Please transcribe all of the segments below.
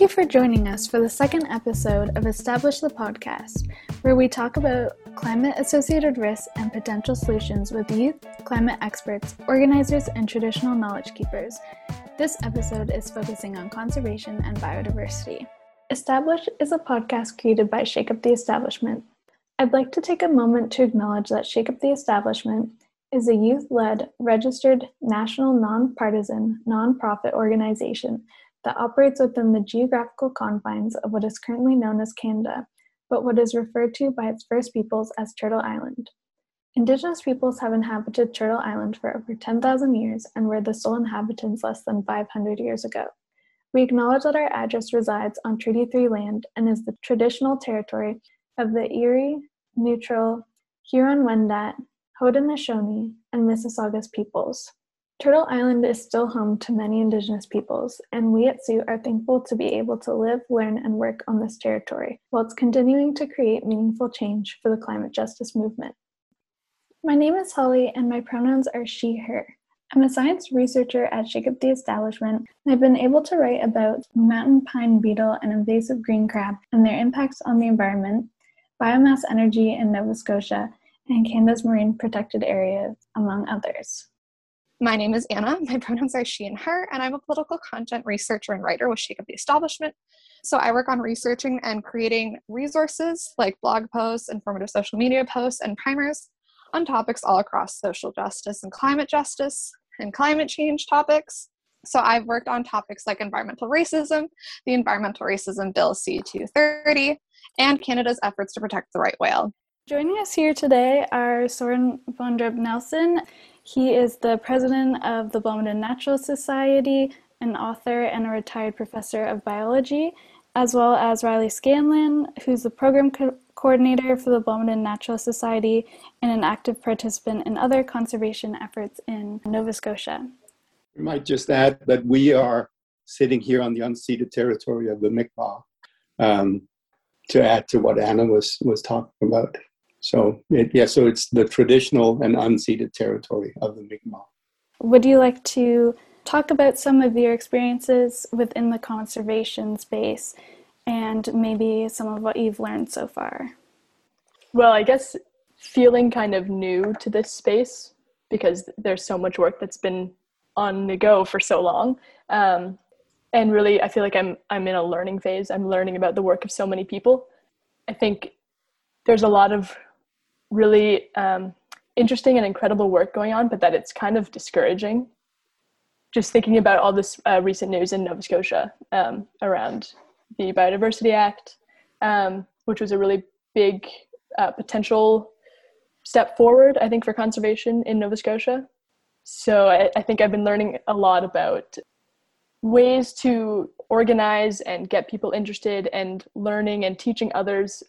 Thank you for joining us for the second episode of Establish the Podcast, where we talk about climate associated risks and potential solutions with youth, climate experts, organizers, and traditional knowledge keepers. This episode is focusing on conservation and biodiversity. Establish is a podcast created by Shake Up the Establishment. I'd like to take a moment to acknowledge that Shake Up the Establishment is a youth led, registered, national, non-partisan, non-profit organization that operates within the geographical confines of what is currently known as Canada, but what is referred to by its First Peoples as Turtle Island. Indigenous peoples have inhabited Turtle Island for over 10,000 years and were the sole inhabitants less than 500 years ago. We acknowledge that our address resides on Treaty 3 land and is the traditional territory of the Erie, Neutral, Huron-Wendat, Haudenosaunee, and Mississaugas peoples. Turtle Island is still home to many Indigenous peoples, and we at SUIT are thankful to be able to live, learn, and work on this territory, while it's continuing to create meaningful change for the climate justice movement. My name is Holly, and my pronouns are she, her. I'm a science researcher at Shake the Establishment, and I've been able to write about mountain pine beetle and invasive green crab and their impacts on the environment, biomass energy in Nova Scotia, and Canada's marine protected areas, among others. My name is Anna. My pronouns are she and her, and I'm a political content researcher and writer with Shake Up the Establishment. So I work on researching and creating resources like blog posts, informative social media posts, and primers on topics all across social justice and climate justice and climate change topics. So I've worked on topics like environmental racism, the Environmental Racism Bill C230, and Canada's efforts to protect the right whale. Joining us here today are Soren Bondrup-Nielsen. He is the president of the Blomidon Naturalists Society, an author, and a retired professor of biology, as well as Riley Scanlon, who's the program co- coordinator for the Blomidon Naturalists Society and an active participant in other conservation efforts in Nova Scotia. I might just add that we are sitting here on the unceded territory of the Mi'kmaq um, to add to what Anna was, was talking about. So it, yeah, so it's the traditional and unceded territory of the Mi'kmaq. Would you like to talk about some of your experiences within the conservation space and maybe some of what you've learned so far? Well, I guess feeling kind of new to this space because there's so much work that's been on the go for so long. Um, and really, I feel like I'm I'm in a learning phase. I'm learning about the work of so many people. I think there's a lot of really um, interesting and incredible work going on, but that it's kind of discouraging. Just thinking about all this uh, recent news in Nova Scotia um, around the Biodiversity Act, um, which was a really big uh, potential step forward, I think, for conservation in Nova Scotia. So I, I think I've been learning a lot about ways to organize and get people interested and learning and teaching others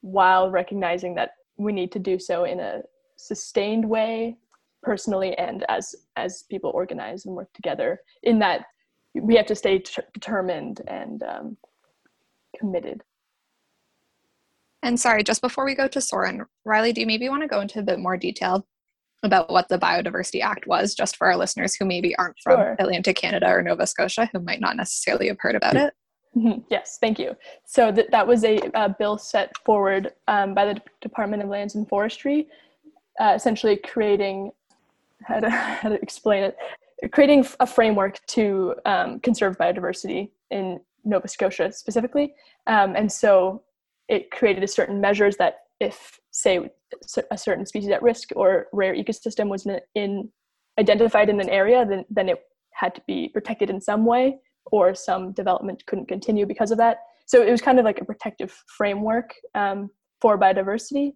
while recognizing that we need to do so in a sustained way personally and as as people organize and work together in that we have to stay t- determined and um, committed. And sorry just before we go to soren riley do you maybe want to go into a bit more detail about what the biodiversity act was just for our listeners who maybe aren't from sure. atlantic canada or nova scotia who might not necessarily have heard about it Mm-hmm. Yes, thank you. So th- that was a uh, bill set forward um, by the D- Department of Lands and Forestry, uh, essentially creating how to, how to explain it, creating a framework to um, conserve biodiversity in Nova Scotia specifically. Um, and so it created a certain measures that if, say, a certain species at risk or rare ecosystem was in, in identified in an area, then, then it had to be protected in some way or some development couldn't continue because of that. So it was kind of like a protective framework um, for biodiversity.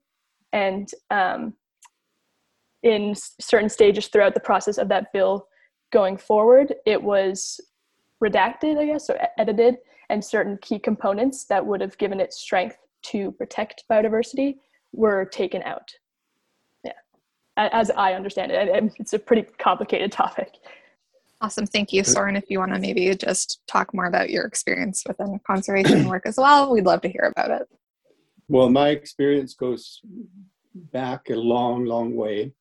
And um, in certain stages throughout the process of that bill going forward, it was redacted, I guess, or edited, and certain key components that would have given it strength to protect biodiversity were taken out. Yeah, as I understand it, it's a pretty complicated topic. Awesome. Thank you, Soren. If you want to maybe just talk more about your experience within conservation work as well, we'd love to hear about it. Well, my experience goes back a long, long way.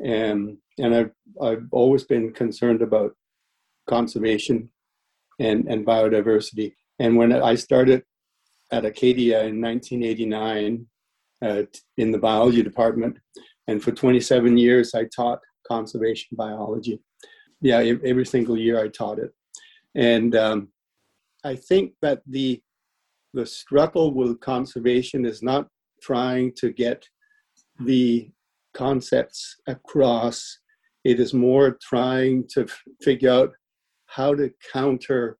And, and I've, I've always been concerned about conservation and, and biodiversity. And when I started at Acadia in 1989 uh, in the biology department, and for 27 years I taught conservation biology. Yeah, every single year I taught it, and um, I think that the the struggle with conservation is not trying to get the concepts across. It is more trying to f- figure out how to counter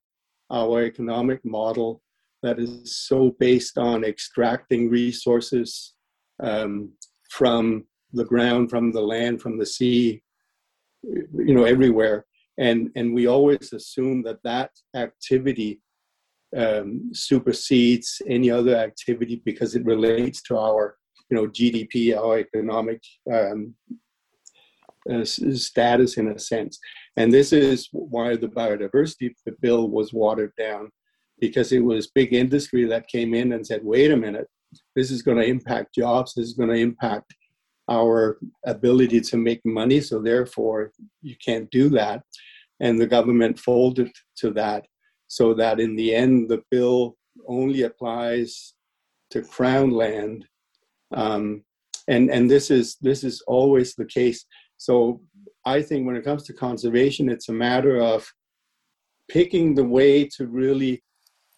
our economic model that is so based on extracting resources um, from the ground, from the land, from the sea, you know, everywhere. And, and we always assume that that activity um, supersedes any other activity because it relates to our, you know, GDP, our economic um, uh, status in a sense. And this is why the biodiversity bill was watered down because it was big industry that came in and said, wait a minute, this is going to impact jobs, this is going to impact our ability to make money, so therefore you can't do that. And the government folded to that so that in the end the bill only applies to crown land. Um, and and this is this is always the case. So I think when it comes to conservation, it's a matter of picking the way to really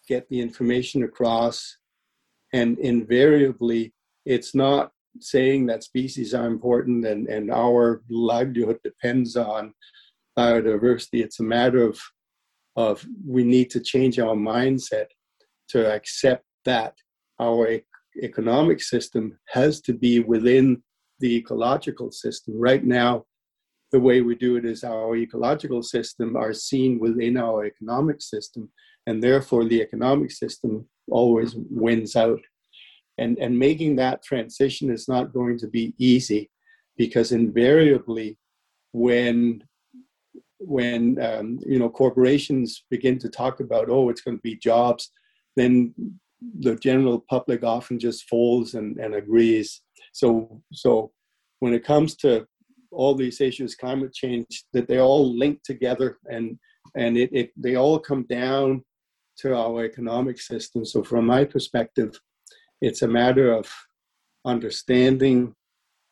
get the information across. And invariably, it's not saying that species are important and, and our livelihood depends on biodiversity. It's a matter of, of we need to change our mindset to accept that our economic system has to be within the ecological system. Right now, the way we do it is our ecological system are seen within our economic system, and therefore the economic system always wins out. And, and making that transition is not going to be easy because invariably when when um, you know corporations begin to talk about oh it's going to be jobs then the general public often just folds and, and agrees so so when it comes to all these issues, climate change, that they all link together and and it, it they all come down to our economic system. So from my perspective, it's a matter of understanding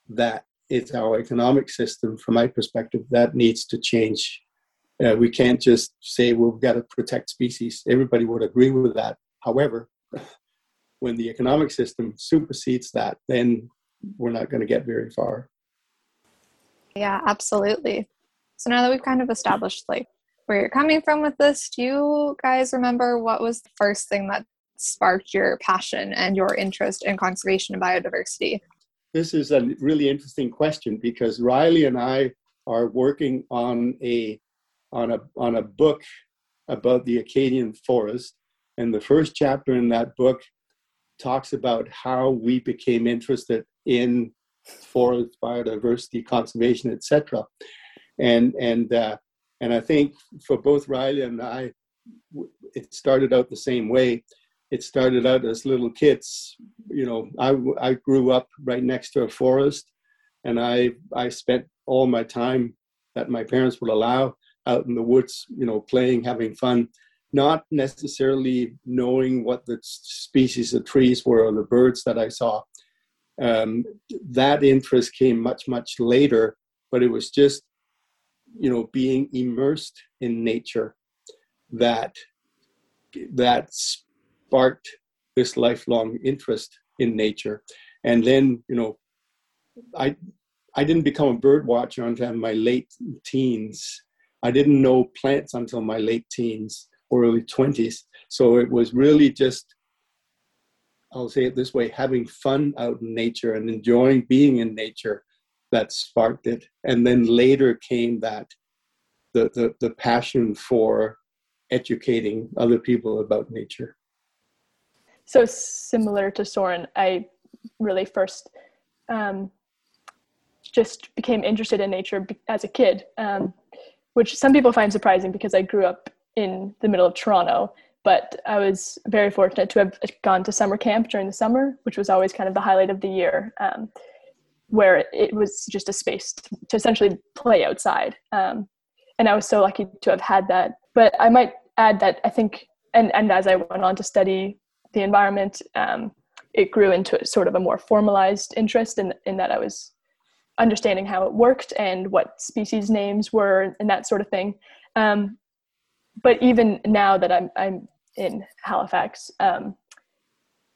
that it's our economic system, from my perspective, that needs to change. Uh, we can't just say we've got to protect species. Everybody would agree with that. However, when the economic system supersedes that, then we're not going to get very far. Yeah, absolutely. So now that we've kind of established like where you're coming from with this, do you guys remember what was the first thing that sparked your passion and your interest in conservation and biodiversity? This is a really interesting question because Riley and I are working on a on a on a book about the Acadian forest, and the first chapter in that book talks about how we became interested in forest biodiversity conservation, etc. And and uh, and I think for both Riley and I, it started out the same way. It started out as little kids. You know, I I grew up right next to a forest, and I I spent all my time that my parents would allow out in the woods. You know, playing, having fun not necessarily knowing what the species of trees were or the birds that I saw, um, that interest came much, much later, but it was just, you know, being immersed in nature that that sparked this lifelong interest in nature. And then, you know, I I didn't become a bird watcher until my late teens. I didn't know plants until my late teens or early 20s. So it was really just I'll say it this way, having fun out in nature and enjoying being in nature that sparked it. And then later came that the, the, the passion for educating other people about nature. So similar to Soren, I really first um, just became interested in nature as a kid, um, which some people find surprising because I grew up in the middle of Toronto but I was very fortunate to have gone to summer camp during the summer, which was always kind of the highlight of the year, um, where it was just a space to, to essentially play outside. Um, and I was so lucky to have had that. But I might add that I think and and as I went on to study the environment, um, it grew into sort of a more formalized interest in in that I was understanding how it worked and what species names were and that sort of thing. Um, but even now that I'm I'm in Halifax, um,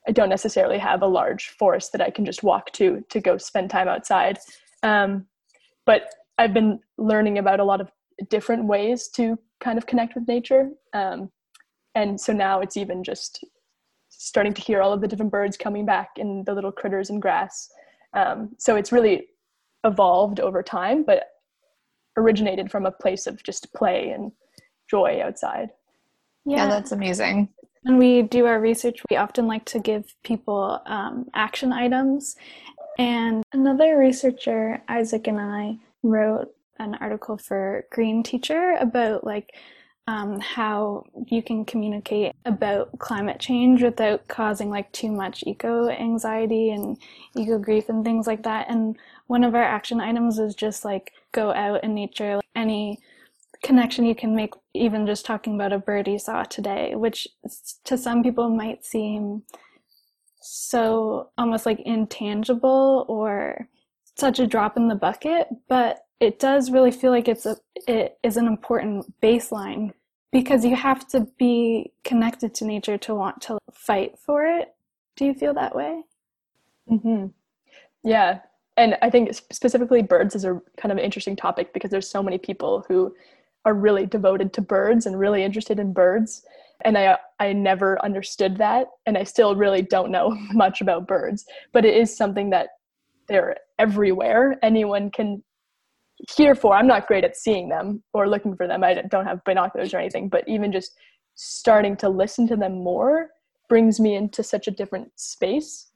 I don't necessarily have a large forest that I can just walk to to go spend time outside. Um, but I've been learning about a lot of different ways to kind of connect with nature. Um, and so now it's even just starting to hear all of the different birds coming back and the little critters and grass. Um, so it's really evolved over time, but originated from a place of just play and joy outside. Yeah, yeah that's amazing. When we do our research, we often like to give people um, action items. And another researcher, Isaac, and I wrote an article for Green Teacher about like um, how you can communicate about climate change without causing like too much eco anxiety and eco grief and things like that. And one of our action items is just like go out in nature, like, any connection you can make, even just talking about a bird you saw today, which to some people might seem so almost like intangible or such a drop in the bucket, but it does really feel like it's a it is an important baseline because you have to be connected to nature to want to fight for it. Do you feel that way? Mm-hmm. Yeah, and I think specifically birds is a kind of interesting topic because there's so many people who are really devoted to birds and really interested in birds and I I never understood that and I still really don't know much about birds but it is something that they're everywhere anyone can hear for I'm not great at seeing them or looking for them. I don't have binoculars or anything but even just starting to listen to them more brings me into such a different space.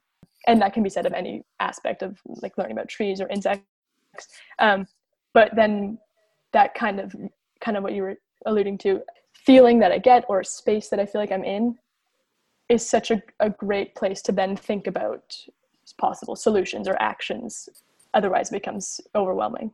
And that can be said of any aspect of like learning about trees or insects. Um, but then that kind of kind of what you were alluding to feeling that i get or space that i feel like i'm in is such a, a great place to then think about possible solutions or actions. Otherwise becomes overwhelming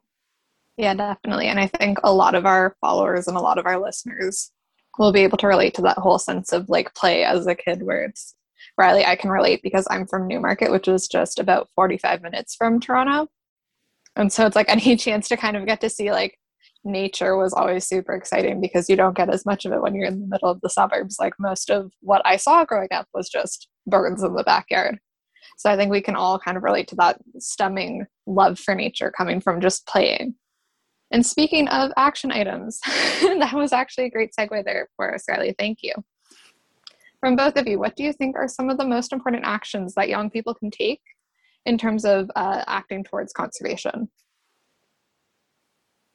yeah definitely and i think a lot of our followers and a lot of our listeners will be able to relate to that whole sense of like play as a kid where it's riley i can relate because i'm from newmarket which is just about 45 minutes from toronto and so it's like any chance to kind of get to see like nature was always super exciting because you don't get as much of it when you're in the middle of the suburbs. Like most of what I saw growing up was just birds in the backyard. So I think we can all kind of relate to that stemming love for nature coming from just playing. And speaking of action items, that was actually a great segue there for us, Riley. Thank you. From both of you, what do you think are some of the most important actions that young people can take in terms of uh, acting towards conservation?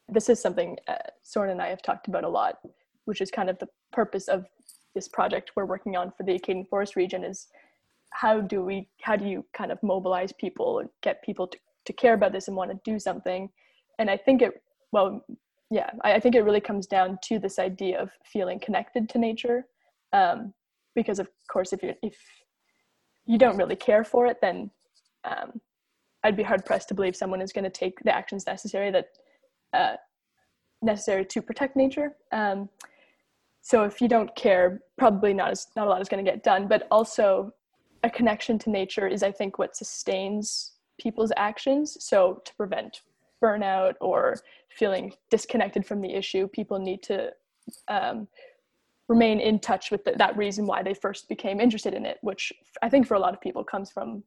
this is something uh, Soren and I have talked about a lot, which is kind of the purpose of this project we're working on for the Acadian Forest region is how do we how do you kind of mobilize people and get people to, to care about this and want to do something and i think it well yeah I, I think it really comes down to this idea of feeling connected to nature um, because of course if you if you don't really care for it then um, i'd be hard pressed to believe someone is going to take the actions necessary that uh, necessary to protect nature. Um, so if you don't care, probably not as not a lot is going to get done. But also, a connection to nature is, I think, what sustains people's actions. So to prevent burnout or feeling disconnected from the issue, people need to um, remain in touch with the, that reason why they first became interested in it, which I think for a lot of people comes from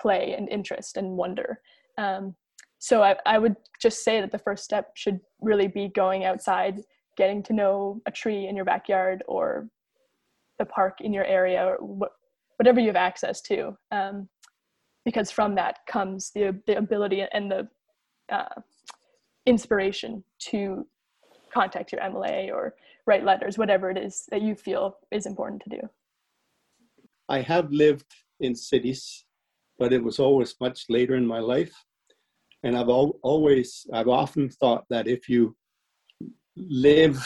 play and interest and wonder. Um, so I, I would just say that the first step should really be going outside getting to know a tree in your backyard or the park in your area or wh- whatever you have access to um, because from that comes the, the ability and the uh, inspiration to contact your mla or write letters whatever it is that you feel is important to do i have lived in cities but it was always much later in my life and I've al- always, I've often thought that if you live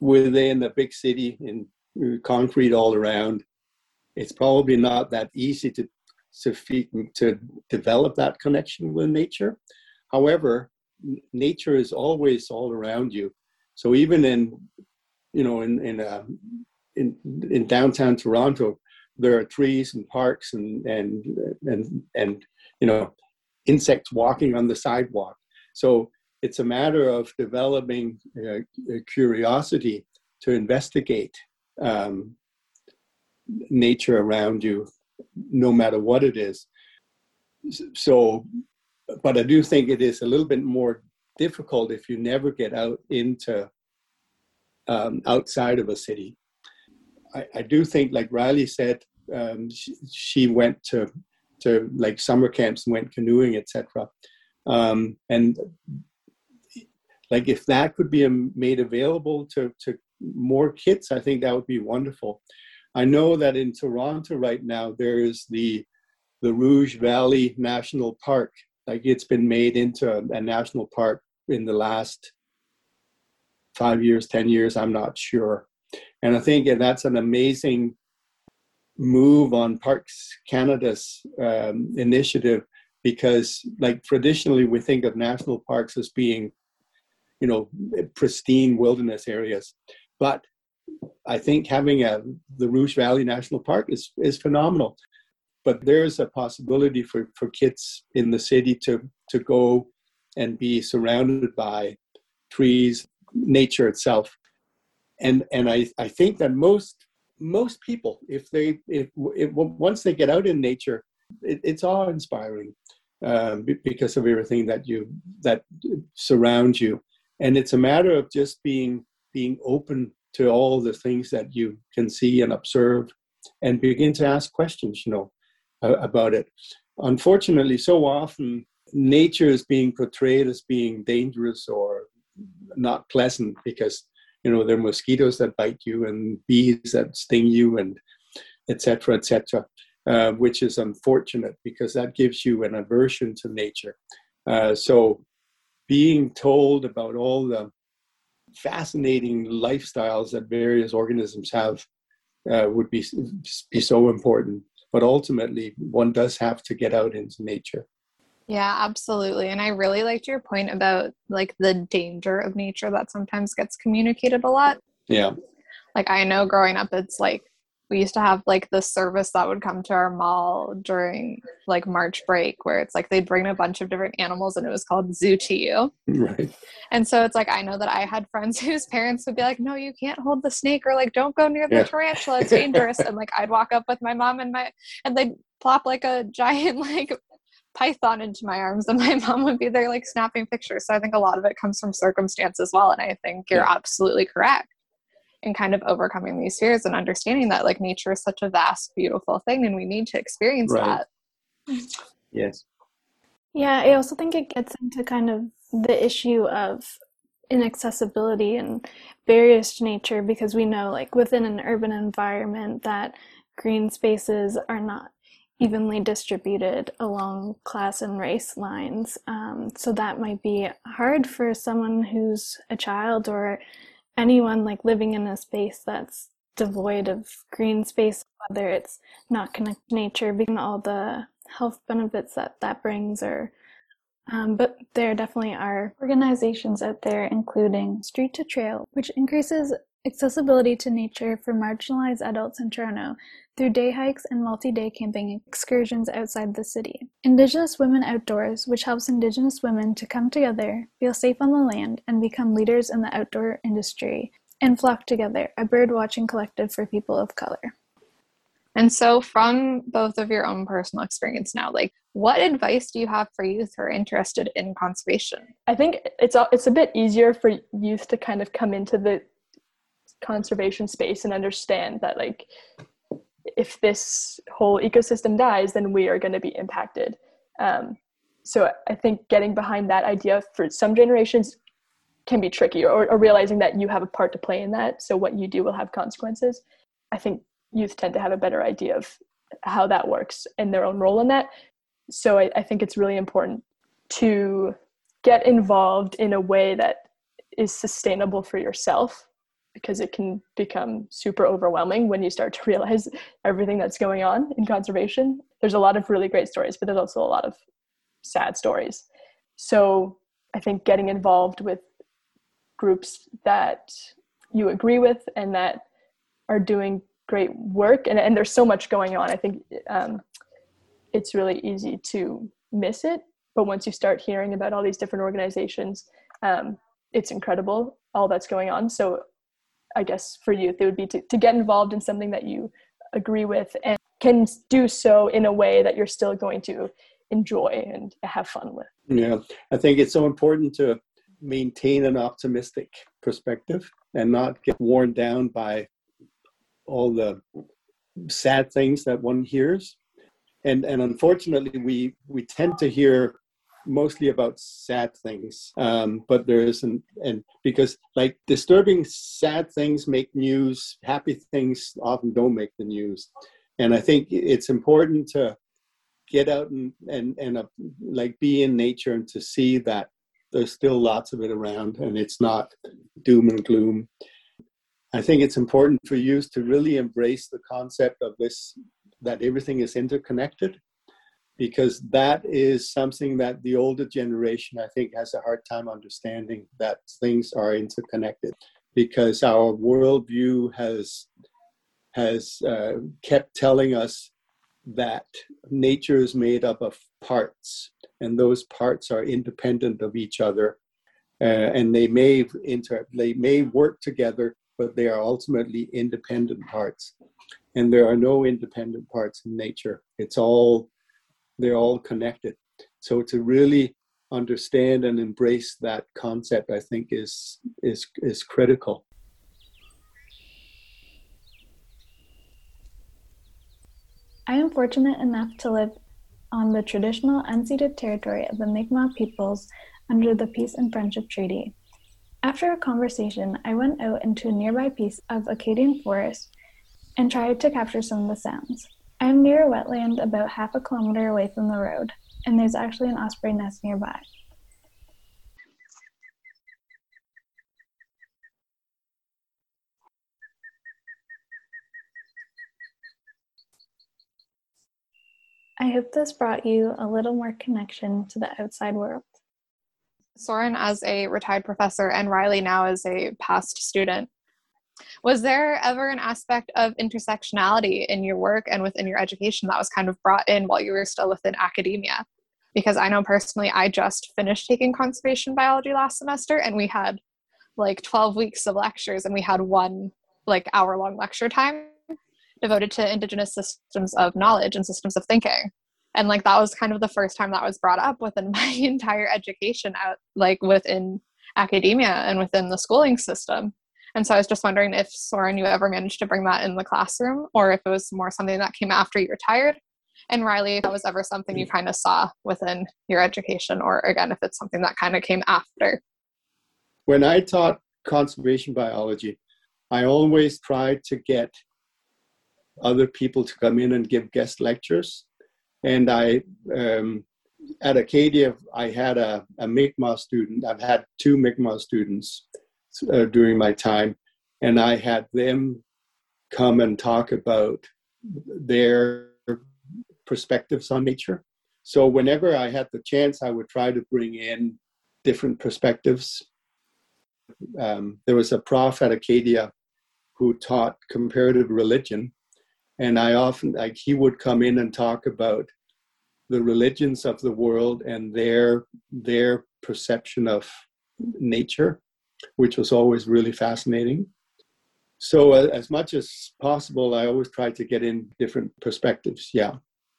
within a big city in concrete all around, it's probably not that easy to to, feed, to develop that connection with nature. However, nature is always all around you. So even in, you know, in, in a in in downtown Toronto, there are trees and parks and and and and you know insects walking on the sidewalk. So it's a matter of developing uh, curiosity to investigate um, nature around you, no matter what it is. So, but I do think it is a little bit more difficult if you never get out into um, outside of a city. I, I, do think, like Riley said, um, she, she, went to to like summer camps and went canoeing, etc. Um, and like if that could be made available to to more kids, I think that would be wonderful. I know that in Toronto right now there is the the Rouge Valley National Park. Like it's been made into a, a national park in the last five years, ten years. I'm not sure, and I think that's an amazing move on Parks Canada's um, initiative because, like traditionally, we think of national parks as being, you know, pristine wilderness areas, but I think having a the Rouge Valley National Park is is phenomenal. But there's a possibility for, for kids in the city to to go and be surrounded by trees, nature itself. And and I, I think that most most people, if they if, if once they get out in nature, it, it's awe inspiring um, because of everything that you that surrounds you. And it's a matter of just being being open to all the things that you can see and observe and begin to ask questions you know uh, about it unfortunately so often nature is being portrayed as being dangerous or not pleasant because you know there are mosquitoes that bite you and bees that sting you and etc etc uh, which is unfortunate because that gives you an aversion to nature uh, so being told about all the fascinating lifestyles that various organisms have uh, would be be so important. But ultimately, one does have to get out into nature. Yeah, absolutely. And I really liked your point about like the danger of nature that sometimes gets communicated a lot. Yeah. Like I know growing up it's like we used to have like the service that would come to our mall during like March break where it's like they'd bring a bunch of different animals and it was called Zoo to You. Right. And so it's like I know that I had friends whose parents would be like, No, you can't hold the snake or like don't go near the yeah. tarantula, it's dangerous. and like I'd walk up with my mom and my and they'd plop like a giant like python into my arms and my mom would be there like snapping pictures. So I think a lot of it comes from circumstance as well. And I think you're yeah. absolutely correct and kind of overcoming these fears and understanding that like nature is such a vast beautiful thing and we need to experience right. that. Yes. Yeah i also think it gets into kind of the issue of inaccessibility and barriers to nature because we know like within an urban environment that green spaces are not evenly distributed along class and race lines. Um, so that might be hard for someone who's a child or anyone like living in a space that's devoid of green space, whether it's not connected to nature, because all the health benefits that that brings, or um, but there definitely are organizations out there, including Street to Trail, which increases accessibility to nature for marginalized adults in Toronto through day hikes and multi day camping excursions outside the city. Indigenous Women Outdoors, which helps Indigenous women to come together, feel safe on the land, and become leaders in the outdoor industry, and Flock Together, a bird watching collective for people of color. And so, from both of your own personal experience now, like what advice do you have for youth who are interested in conservation? I think it's a, it's a bit easier for youth to kind of come into the conservation space and understand that like if this whole ecosystem dies, then we are going to be impacted. Um, so I think getting behind that idea for some generations can be tricky, or, or, realizing that you have a part to play in that. So what you do will have consequences. I think youth tend to have a better idea of how that works and their own role in that. So I, I think it's really important to get involved in a way that is sustainable for yourself because it can become super overwhelming when you start to realize everything that's going on in conservation. There's a lot of really great stories, but there's also a lot of sad stories. So I think getting involved with groups that you agree with and that are doing great work and, and there's so much going on i think um, it's really easy to miss it but once you start hearing about all these different organizations um, it's incredible all that's going on so i guess for youth it would be to, to get involved in something that you agree with and can do so in a way that you're still going to enjoy and have fun with. Yeah i think it's so important to maintain an optimistic perspective and not get worn down by all the sad things that one hears. And and unfortunately we we tend to hear mostly about sad things um, but there isn't and because like disturbing sad things make news happy things often don't make the news. And i think it's important to get out and and and uh, like be in nature and to see that there's still lots of it around and it's not doom and gloom. I think it's important for youth to really embrace the concept of this that everything is interconnected because that is something that the older generation i think has a hard time understanding that things are interconnected because our worldview has has uh, kept telling us that nature is made up of parts and those parts are independent of each other uh, and they may inter they may work together but they are ultimately independent parts. And there are no independent parts in nature. It's all they're all connected. So to really understand and embrace that concept, I think is is is critical. I am fortunate enough to live on the traditional unceded territory of the Mi'kmaq peoples under the Peace and Friendship Treaty. After a conversation, I went out into a nearby piece of Acadian forest and tried to capture some of the sounds. I'm near a wetland about half a kilometer away from the road, and there's actually an osprey nest nearby. I hope this brought you a little more connection to the outside world. Soren, as a retired professor, and Riley now as a past student, was there ever an aspect of intersectionality in your work and within your education that was kind of brought in while you were still within academia? Because I know personally, I just finished taking conservation biology last semester and we had like 12 weeks of lectures and we had one like hour long lecture time devoted to indigenous systems of knowledge and systems of thinking and like that was kind of the first time that was brought up within my entire education out like within academia and within the schooling system and so I was just wondering if Soren, you ever managed to bring that in the classroom or if it was more something that came after you retired. And Riley, if that was ever something you kind of saw within your education, or again, if it's something that kind of came after. When I taught conservation biology, I always tried to get other people to come in and give guest lectures. And I, um, at Acadia, I had a, a Mi'kmaq student. I've had two Mi'kmaq students uh, during my time, and I had them come and talk about their perspectives on nature. So whenever I had the chance, I would try to bring in different perspectives. Um, there was a prof at Acadia who taught comparative religion, and I often like he would come in and talk about the religions of the world and their their perception of nature which was always really fascinating. So, uh, as much as possible, I always try to get in different perspectives. Yeah.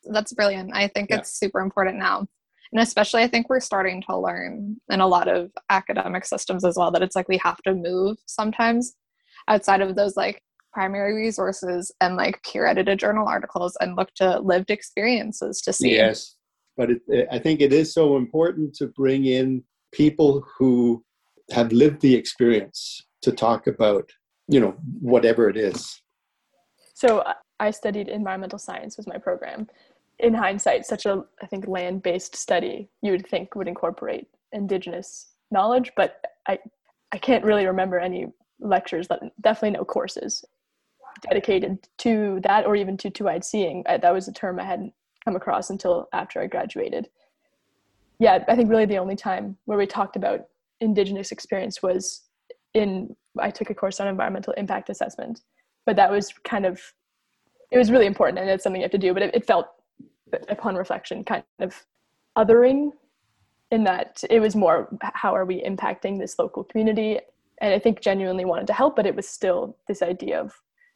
That's brilliant. I think yeah. it's super important now. And especially, I think we're starting to learn in a lot of academic systems as well that it's like we have to move sometimes outside of those like primary resources and like peer edited journal articles and look to lived experiences to see. Yes. But it, I think it is so important to bring in people who have lived the experience to talk about you know whatever it is. So uh, i studied environmental science was my program. In hindsight such a i think land-based study you would think would incorporate indigenous knowledge but i i can't really remember any lectures that definitely no courses dedicated to that or even to two-eyed seeing. I, that was a term i hadn't come across until after i graduated. Yeah i think really the only time where we talked about indigenous experience was in i took a course on environmental impact assessment but that was kind of it was really important and it's something you have to do but it, it felt upon reflection kind of othering in that it was more how are we impacting this local community? And i think genuinely wanted to help but it was still this idea of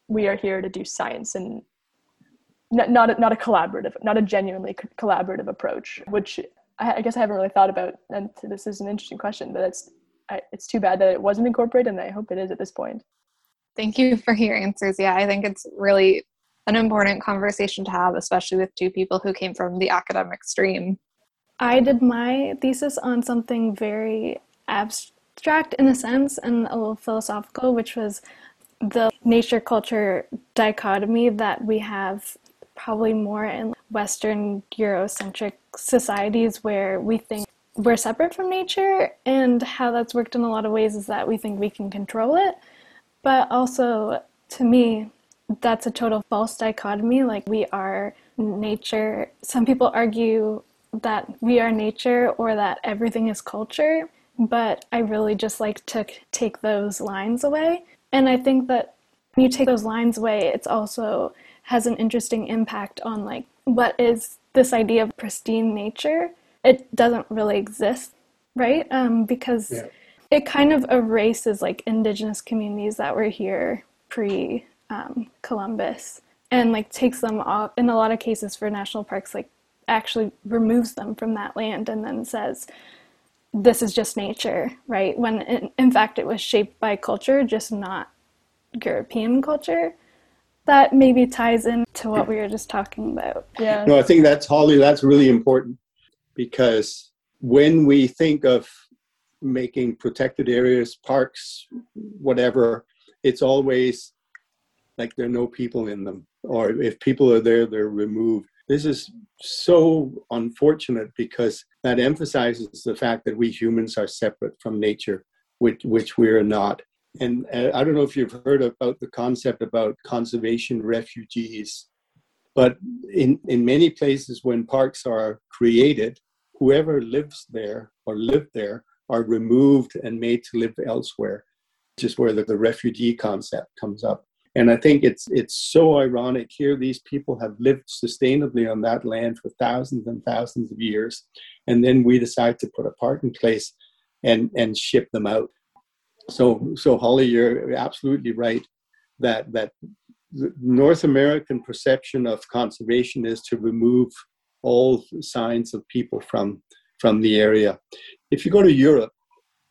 we are here to do science and not not a, not a collaborative not a genuinely collaborative approach which I, I guess i haven't really thought about and this is an interesting question but it's I, it's too bad that it wasn't incorporated and i hope it is at this point. Thank you for your answers. Yeah i think it's really an important conversation to have especially with two people who came from the academic stream. I did my thesis on something very abstract in a sense and a little philosophical, which was the nature culture dichotomy that we have probably more in Western Eurocentric societies where we think we're separate from nature, and how that's worked in a lot of ways is that we think we can control it. But also, to me, that's a total false dichotomy. Like, we are nature. Some people argue that we are nature or that everything is culture, but I really just like to take those lines away. And I think that when you take those lines away, it's also has an interesting impact on like what is this idea of pristine nature? It doesn't really exist, right? Um, because yeah. it kind of erases like indigenous communities that were here pre um, Columbus and like takes them off in a lot of cases for national parks like actually removes them from that land and then says, this is just nature, right? When in, in fact it was shaped by culture, just not European culture. That maybe ties into what we were just talking about. Yeah. No, I think that's Holly, that's really important because when we think of making protected areas, parks, whatever, it's always like there are no people in them. Or if people are there, they're removed. This is so unfortunate because that emphasizes the fact that we humans are separate from nature, which, which we are not. And uh, I don't know if you've heard about the concept about conservation refugees, but in, in many places when parks are created, whoever lives there or lived there are removed and made to live elsewhere, is where the, the refugee concept comes up. And I think it's it's so ironic here. These people have lived sustainably on that land for thousands and thousands of years, and then we decide to put a park in place and and ship them out. So so Holly, you're absolutely right that that North American perception of conservation is to remove all signs of people from from the area. If you go to Europe,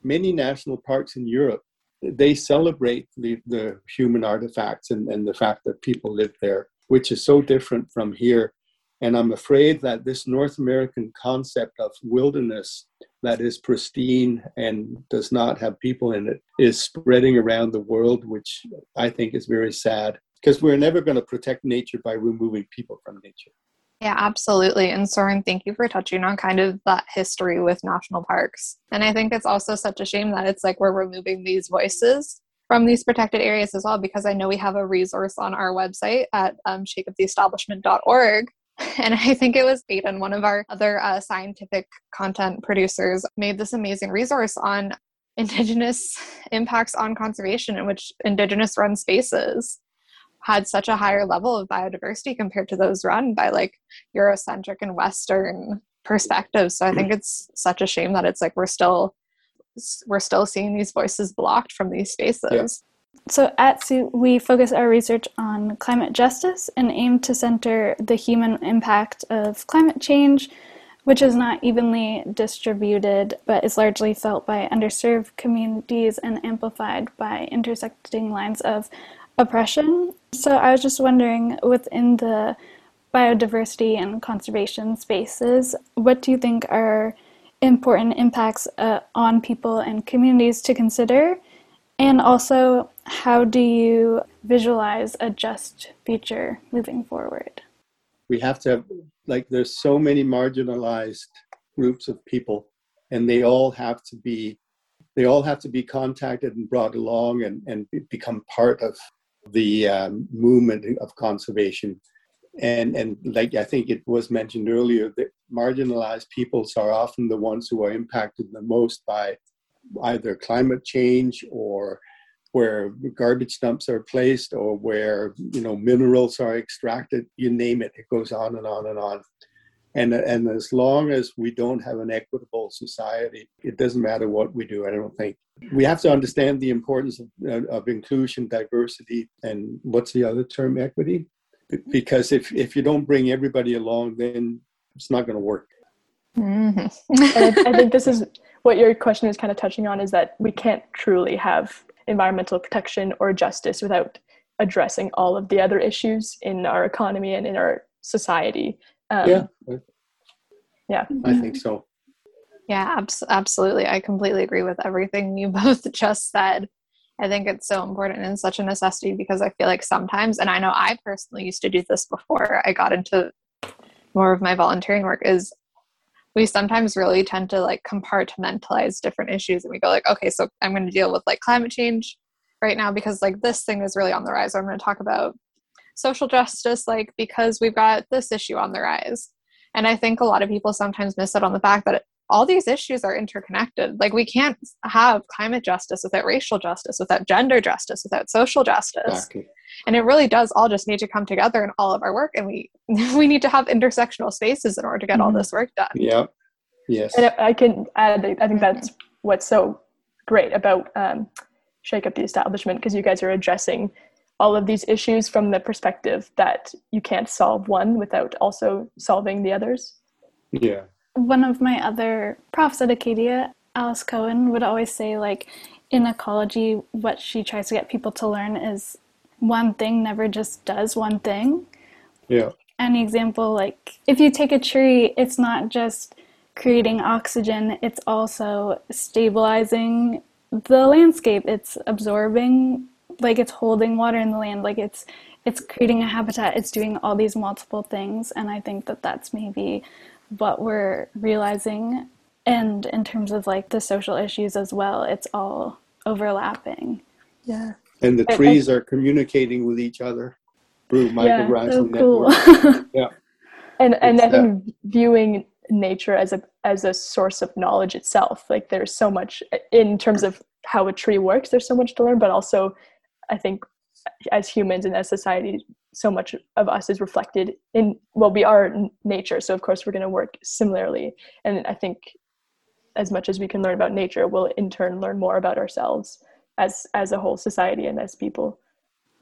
many national parks in Europe they celebrate the, the human artifacts and, and the fact that people live there, which is so different from here. And I'm afraid that this North American concept of wilderness that is pristine and does not have people in it is spreading around the world, which I think is very sad because we're never going to protect nature by removing people from nature. Yeah, absolutely. And Soren, thank you for touching on kind of that history with national parks. And I think it's also such a shame that it's like we're removing these voices from these protected areas as well, because I know we have a resource on our website at um, shakeuptheestablishment.org. And I think it was Aiden, one of our other uh, scientific content producers, made this amazing resource on Indigenous impacts on conservation in which Indigenous run spaces had such a higher level of biodiversity compared to those run by like Eurocentric and Western perspectives. So I think it's such a shame that it's like we're still we're still seeing these voices blocked from these spaces. Yeah. So at SUIT, we focus our research on climate justice and aim to center the human impact of climate change, which is not evenly distributed but is largely felt by underserved communities and amplified by intersecting lines of oppression. So I was just wondering within the biodiversity and conservation spaces, what do you think are important impacts uh, on people and communities to consider? And also, how do you visualize a just future moving forward? We have to have, like, there's so many marginalized groups of people, and they all have to be they all have to be contacted and brought along and, and become part of the um, movement of conservation. And, and like I think it was mentioned earlier, that marginalized peoples are often the ones who are impacted the most by either climate change or where garbage dumps are placed or where you know minerals are extracted you name it it goes on and on and on. And and as long as we don't have an equitable society it doesn't matter what we do i don't think. We have to understand the importance of, uh, of inclusion diversity and what's the other term equity? Because if if you don't bring everybody along then it's not going to work. Mm-hmm. I, I think this is what your question is kind of touching on is that we can't truly have environmental protection or justice without addressing all of the other issues in our economy and in our society. Um, yeah. Yeah. I think so. Yeah, abs- absolutely. I completely agree with everything you both just said. I think it's so important and such a necessity because I feel like sometimes, and I know I personally used to do this before I got into more of my volunteering work, is we sometimes really tend to like compartmentalize different issues and we go like okay so i'm going to deal with like climate change right now because like this thing is really on the rise. Or i'm going to talk about social justice like because we've got this issue on the rise. And i think a lot of people sometimes miss out on the fact that all these issues are interconnected. Like we can't have climate justice without racial justice without gender justice without social justice. Exactly. and it really does all just need to come together in all of our work and we we need to have intersectional spaces in order to get mm-hmm. all this work done. Yeah yes. And i can add i think that's what's so great about um, shake up the establishment because you guys are addressing all of these issues from the perspective that you can't solve one without also solving the others. Yeah one of my other profs at Acadia, Alice Cohen, would always say, like, in ecology, what she tries to get people to learn is one thing never just does one thing. Yeah. An example, like, if you take a tree, it's not just creating oxygen, it's also stabilizing the landscape. It's absorbing, like, it's holding water in the land, like, it's it's creating a habitat it's doing all these multiple things and i think that that's maybe what we're realizing. And in terms of like the social issues as well it's all overlapping. Yeah. And the trees I, are communicating with each other through Michael yeah, so cool. yeah. And and i think viewing nature as a as a source of knowledge itself. Like there's so much in terms of how a tree works there's so much to learn but also i think as humans and as society so much of us is reflected in well we are nature so of course we're going to work similarly. And i think as much as we can learn about nature we'll in turn learn more about ourselves as as a whole society and as people.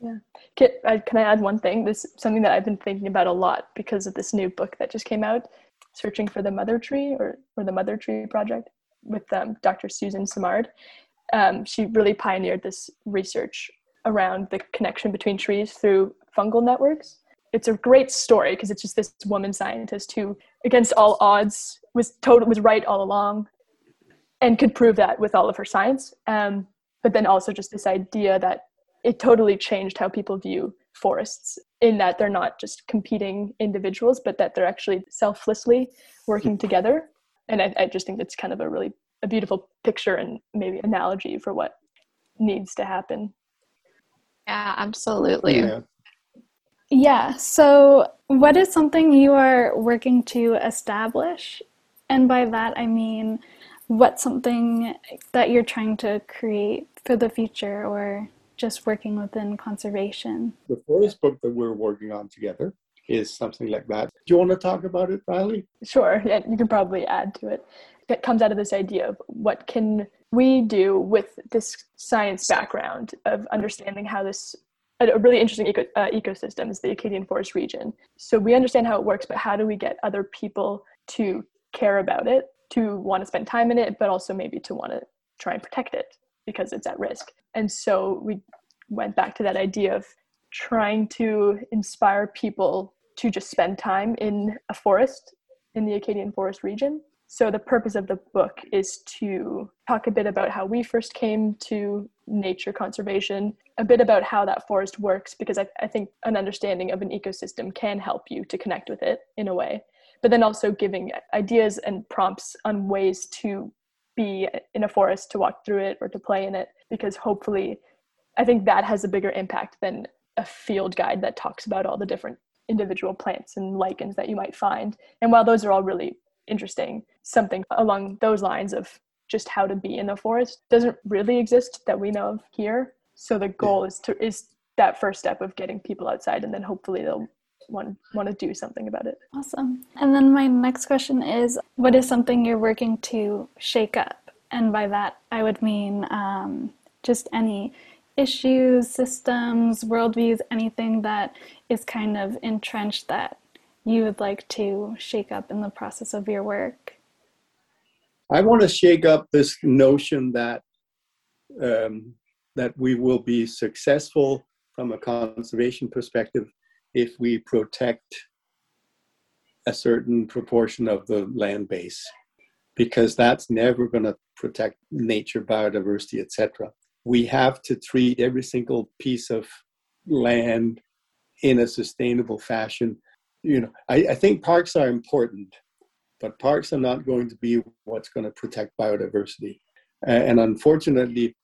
Yeah. Can, uh, can i add one thing? This is something that i've been thinking about a lot because of this new book that just came out searching for the mother tree or, or the mother tree project with um, dr suzanne simard. Um, she really pioneered this research around the connection between trees through fungal networks. It's a great story because it's just this woman scientist who, against all odds, was total was right all along, and could prove that with all of her science. Um, but then also just this idea that it totally changed how people view forests in that they're not just competing individuals, but that they're actually selflessly working together. And I, I just think that's kind of a really a beautiful picture and maybe analogy for what needs to happen. Yeah, absolutely. Yeah. Yeah. So, what is something you are working to establish? And by that, I mean, what's something that you're trying to create for the future or just working within conservation? The forest book that we're working on together is something like that. Do you want to talk about it, Riley? Sure. Yeah, you can probably add to it. It comes out of this idea of what can we do with this science background of understanding how this a really interesting eco, uh, ecosystem is the Acadian Forest region. So we understand how it works, but how do we get other people to care about it, to want to spend time in it, but also maybe to want to try and protect it because it's at risk? And so we went back to that idea of trying to inspire people to just spend time in a forest in the Acadian Forest region so, the purpose of the book is to talk a bit about how we first came to nature conservation, a bit about how that forest works, because I, I, think an understanding of an ecosystem can help you to connect with it in a way, but then also giving ideas and prompts on ways to be in a forest, to walk through it, or to play in it, because hopefully, I think that has a bigger impact than a field guide that talks about all the different individual plants and lichens that you might find. And while those are all really interesting. Something along those lines of just how to be in the forest doesn't really exist that we know of here. So the goal is to is that first step of getting people outside, and then hopefully they'll want want to do something about it. Awesome. And then my next question is, what is something you're working to shake up? And by that, I would mean um, just any issues, systems, worldviews, anything that is kind of entrenched that you would like to shake up in the process of your work? I want to shake up this notion that um, that we will be successful from a conservation perspective if we protect a certain proportion of the land base, because that's never going to protect nature, biodiversity, etc. We have to treat every single piece of land in a sustainable fashion you know, I, I think parks are important, but parks are not going to be what's going to protect biodiversity. And unfortunately,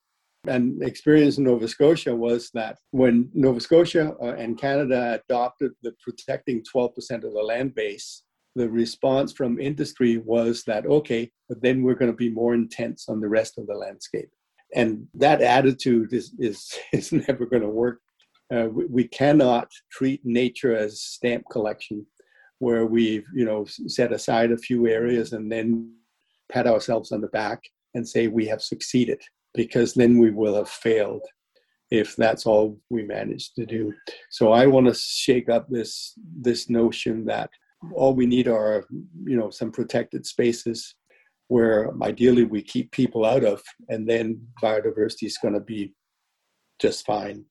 an experience in Nova Scotia was that when Nova Scotia uh, and Canada adopted the protecting 12% of the land base, the response from industry was that, okay, but then we're going to be more intense on the rest of the landscape. And that attitude is, is, is never going to work uh, we, we, cannot treat nature as stamp collection, where we've you know set aside a few areas and then pat ourselves on the back and say we have succeeded, because then we will have failed if that's all we manage to do. So I want to shake up this this notion that all we need are you know some protected spaces where ideally we keep people out of, and then biodiversity is going to be just fine.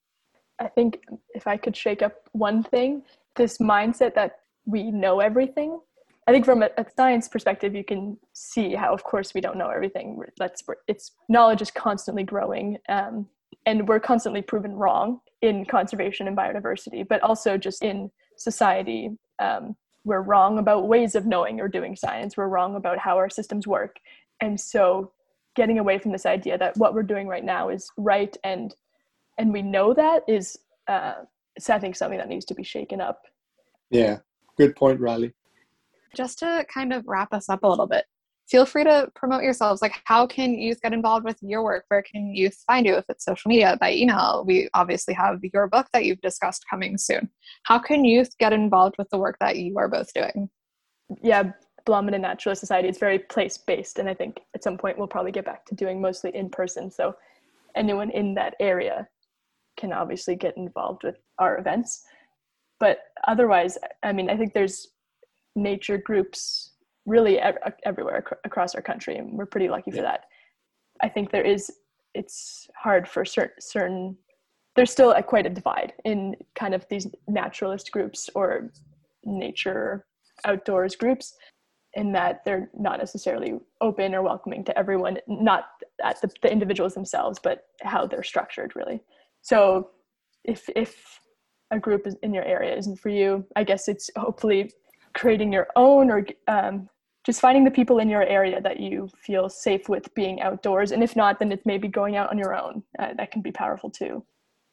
I think if I could shake up one thing, this mindset that we know everything. I think from a, a, science perspective, you can see how, of course, we don't know everything. That's it's knowledge is constantly growing, um, and we're constantly proven wrong in conservation and biodiversity, but also just in society. Um, we're wrong about ways of knowing or doing science. We're wrong about how our systems work, and so getting away from this idea that what we're doing right now is right and and we know that is uh, I think something that needs to be shaken up. Yeah, good point, Riley. Just to kind of wrap us up a little bit, feel free to promote yourselves. Like, how can youth get involved with your work? Where can youth find you? If it's social media, by email. We obviously have your book that you've discussed coming soon. How can youth get involved with the work that you are both doing? Yeah, Blomidon Naturalist Society is very place based, and I think at some point we'll probably get back to doing mostly in person. So, anyone in that area can obviously get involved with our events. But otherwise, I mean, I think there's nature groups really ev- everywhere ac- across our country, and we're pretty lucky for that. I think there is, it's hard for certain, certain there's still a, quite a divide in kind of these naturalist groups or nature outdoors groups in that they're not necessarily open or welcoming to everyone not at the, the individuals themselves but how they're structured really so if if a group in your area isn't for you i guess it's hopefully creating your own or um, just finding the people in your area that you feel safe with being outdoors. And if not then it's maybe going out on your own. Uh, that can be powerful too.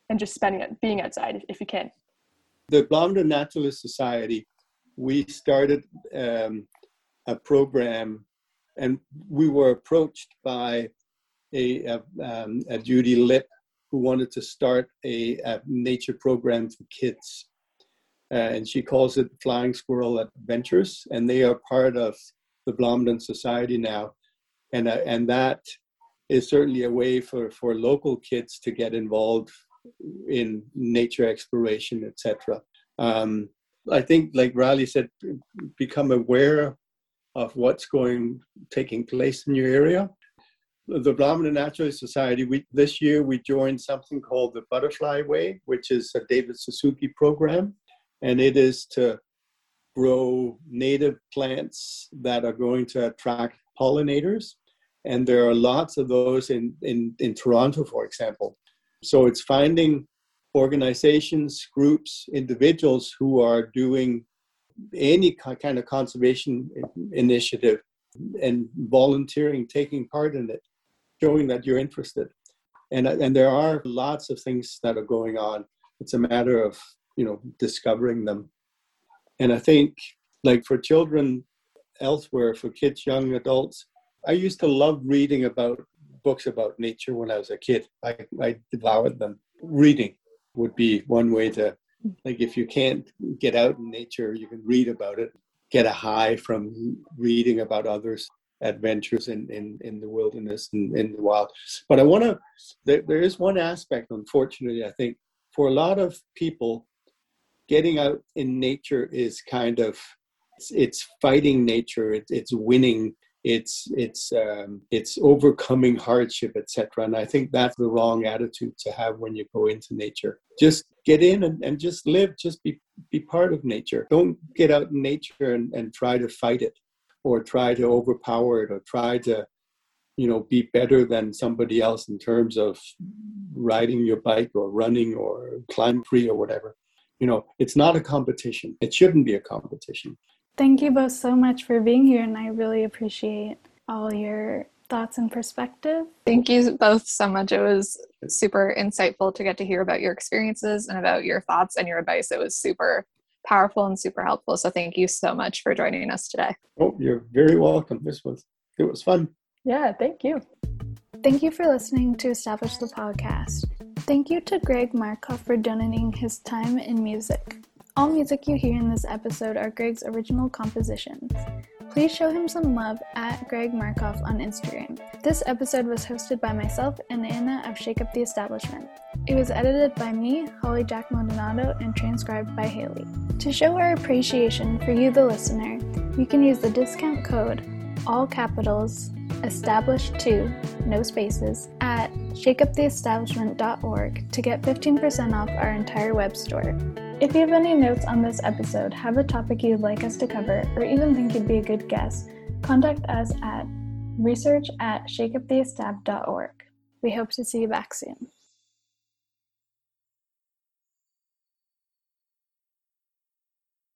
And just spending it being outside if, if you can. The blomidon naturalist society we started um, a program and we were approached by a, a, um, a judy lip who wanted to start a, a nature program for kids. Uh, and she calls it Flying Squirrel Adventures, and they are part of the Blomidon Society now. And, uh, and that is certainly a way for, for local kids to get involved in nature exploration, etc. Um, I think, like Riley said, become aware of what's going taking place in your area the Blomidon Naturalist Society, we, this year we joined something called the Butterfly Way, which is a David Suzuki program. And it is to grow native plants that are going to attract pollinators. And there are lots of those in, in, in Toronto, for example. So it's finding organizations, groups, individuals who are doing any kind of conservation initiative and volunteering, taking part in it showing that you're interested. And, uh, and there are lots of things that are going on. It's a matter of, you know, discovering them. And I think, like for children elsewhere, for kids, young adults, I used to love reading about books about nature when I was a kid. I, I devoured them. Reading would be one way to, like, if you can't get out in nature, you can read about it, get a high from reading about others' adventures in, in, in the wilderness and in the wild. But I want to, there, there is one aspect, unfortunately, I think, for a lot of people, getting out in nature is kind of, it's, it's fighting nature, it, it's winning it's it's um, it's overcoming hardship etc and i think that's the wrong attitude to have when you go into nature. Just get in and, and just live just be be part of nature. Don't get out in nature and, and try to fight it or try to overpower it or try to you know be better than somebody else in terms of riding your bike or running or climb free or whatever you know it's not a competition it shouldn't be a competition Thank you both so much for being here, and I really appreciate all your thoughts and perspective. Thank you both so much. It was super insightful to get to hear about your experiences and about your thoughts and your advice. It was super powerful and super helpful. So thank you so much for joining us today. Oh, you're very welcome. This was it was fun. Yeah, thank you. Thank you for listening to Establish the Podcast. Thank you to Greg Markoff for donating his time and music. All music you hear in this episode are Greg's original compositions. Please show him some love at Greg Markoff on Instagram. This episode was hosted by myself and Anna of Shake Up the Establishment. It was edited by me, Holly Jack Maldonado, and transcribed by Haley. To show our appreciation for you, the listener, you can use the discount code, all capitals, establish2, no spaces, at shakeuptheestablishment.org to get 15% off our entire web store. If you have any notes on this episode, have a topic you'd like us to cover, or even think you'd be a good guest, contact us at research at shakeuptheestab.org. We hope to see you back soon.